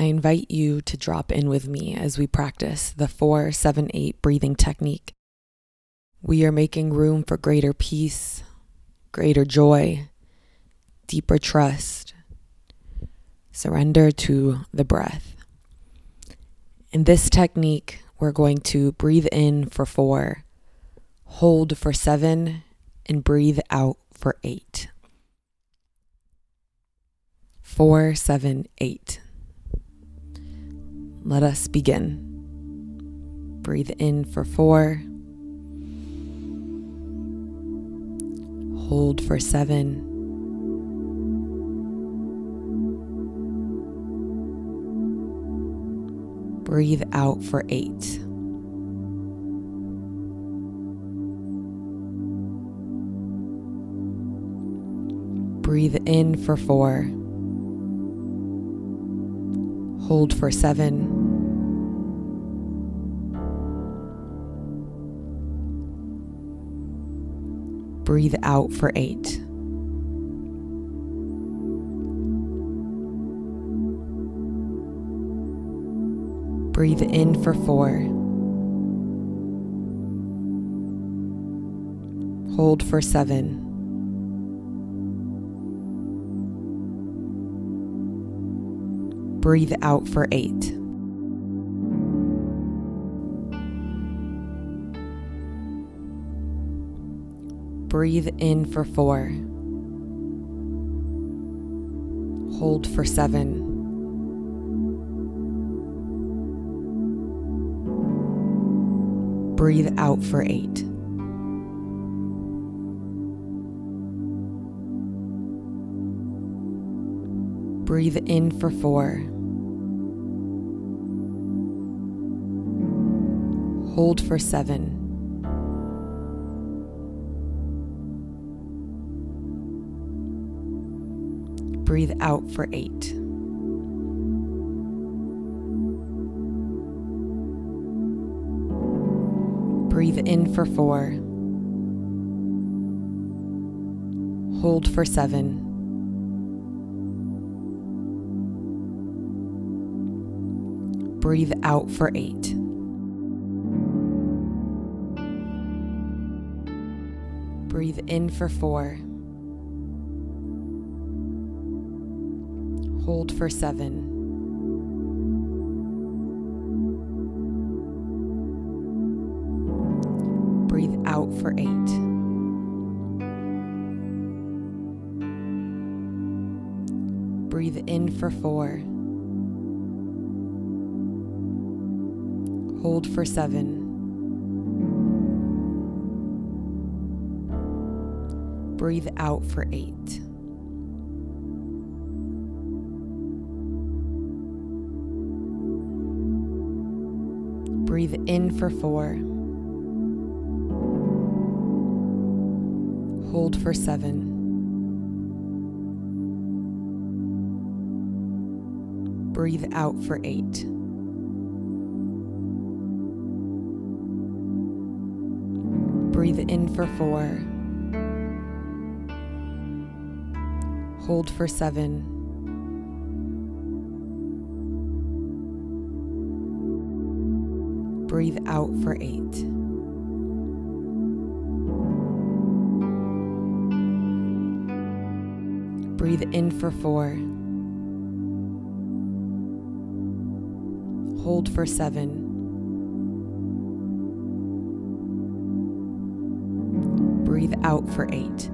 I invite you to drop in with me as we practice the 478 breathing technique. We are making room for greater peace, greater joy, deeper trust, surrender to the breath. In this technique, we're going to breathe in for four, hold for seven, and breathe out for eight. Four, seven, eight. Let us begin. Breathe in for four. Hold for seven. Breathe out for eight. Breathe in for four. Hold for seven. Breathe out for eight. Breathe in for four. Hold for seven. Breathe out for eight. Breathe in for four. Hold for seven. Breathe out for eight. Breathe in for four. Hold for seven. Breathe out for eight. Breathe in for four. Hold for seven. Breathe out for eight. Breathe in for four. Hold for seven. Breathe out for eight. Breathe in for four. Hold for seven. Breathe out for eight. Breathe in for four. Hold for seven. Breathe out for eight. Breathe in for four. Hold for seven. Breathe out for eight. Breathe in for four. Hold for seven. Breathe out for eight.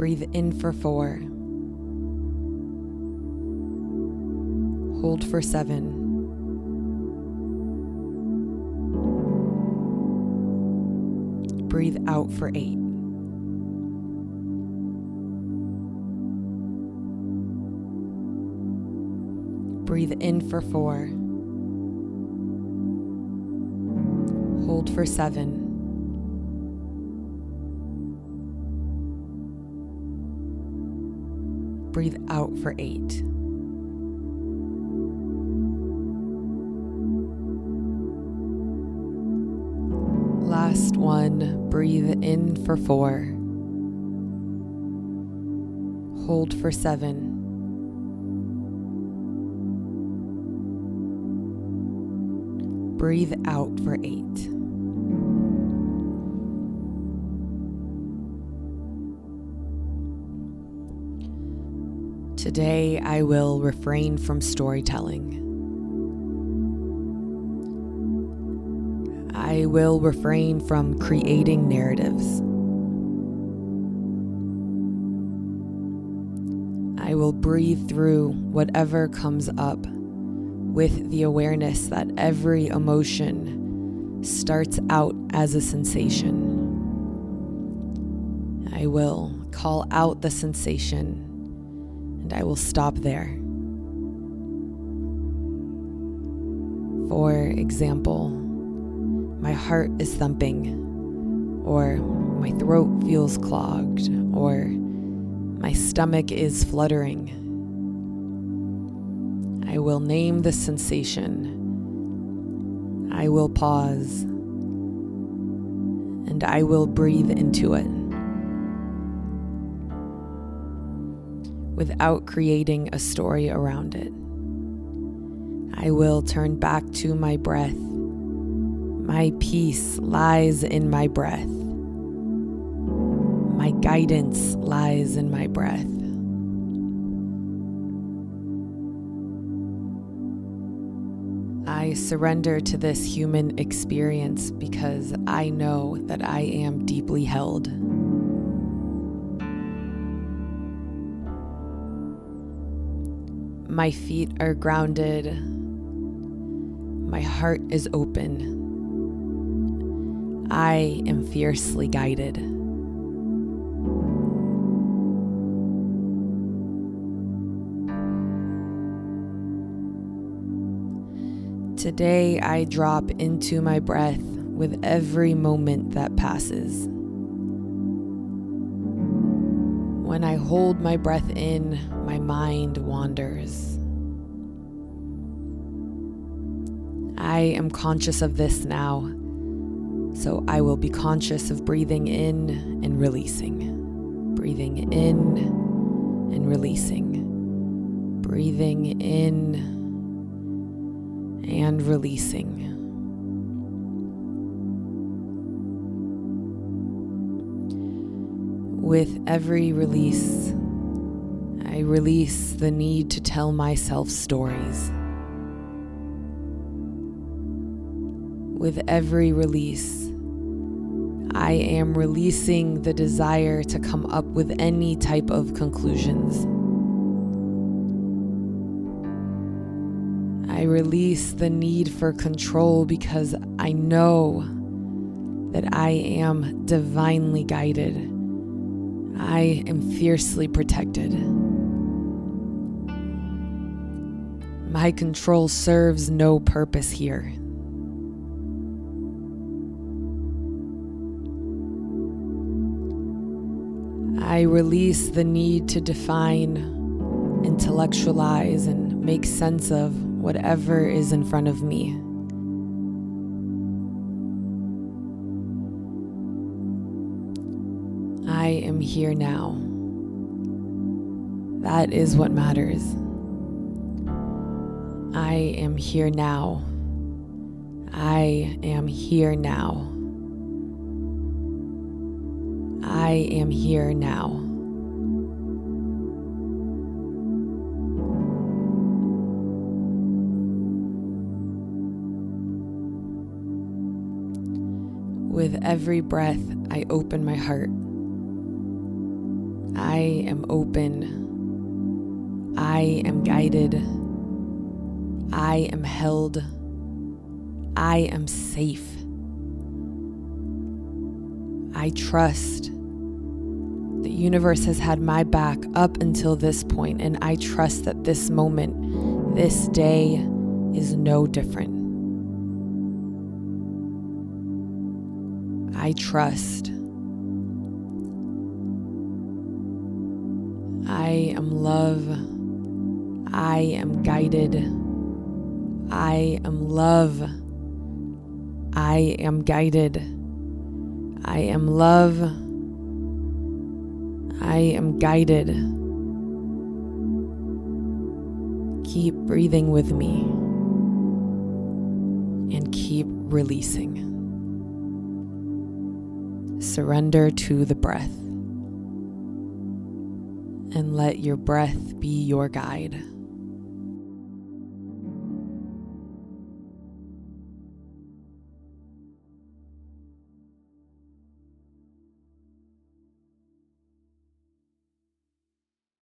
Breathe in for four. Hold for seven. Breathe out for eight. Breathe in for four. Hold for seven. Breathe out for eight. Last one. Breathe in for four. Hold for seven. Breathe out for eight. Today, I will refrain from storytelling. I will refrain from creating narratives. I will breathe through whatever comes up with the awareness that every emotion starts out as a sensation. I will call out the sensation and I will stop there. For example, my heart is thumping, or my throat feels clogged, or my stomach is fluttering. I will name the sensation. I will pause, and I will breathe into it. Without creating a story around it. I will turn back to my breath. My peace lies in my breath. My guidance lies in my breath. I surrender to this human experience because I know that I am deeply held. My feet are grounded. My heart is open. I am fiercely guided. Today, I drop into my breath with every moment that passes. When I hold my breath in, my mind wanders. I am conscious of this now, so I will be conscious of breathing in and releasing. Breathing in and releasing. Breathing in and releasing. With every release, I release the need to tell myself stories. With every release, I am releasing the desire to come up with any type of conclusions. I release the need for control because I know that I am divinely guided. I am fiercely protected. My control serves no purpose here. I release the need to define, intellectualize, and make sense of whatever is in front of me. Here now. That is what matters. I am here now. I am here now. I am here now. With every breath, I open my heart. I am open. I am guided. I am held. I am safe. I trust. The universe has had my back up until this point, and I trust that this moment, this day, is no different. I trust. Love. I am guided. I am love. I am guided. I am love. I am guided. Keep breathing with me and keep releasing. Surrender to the breath and let your breath be your guide.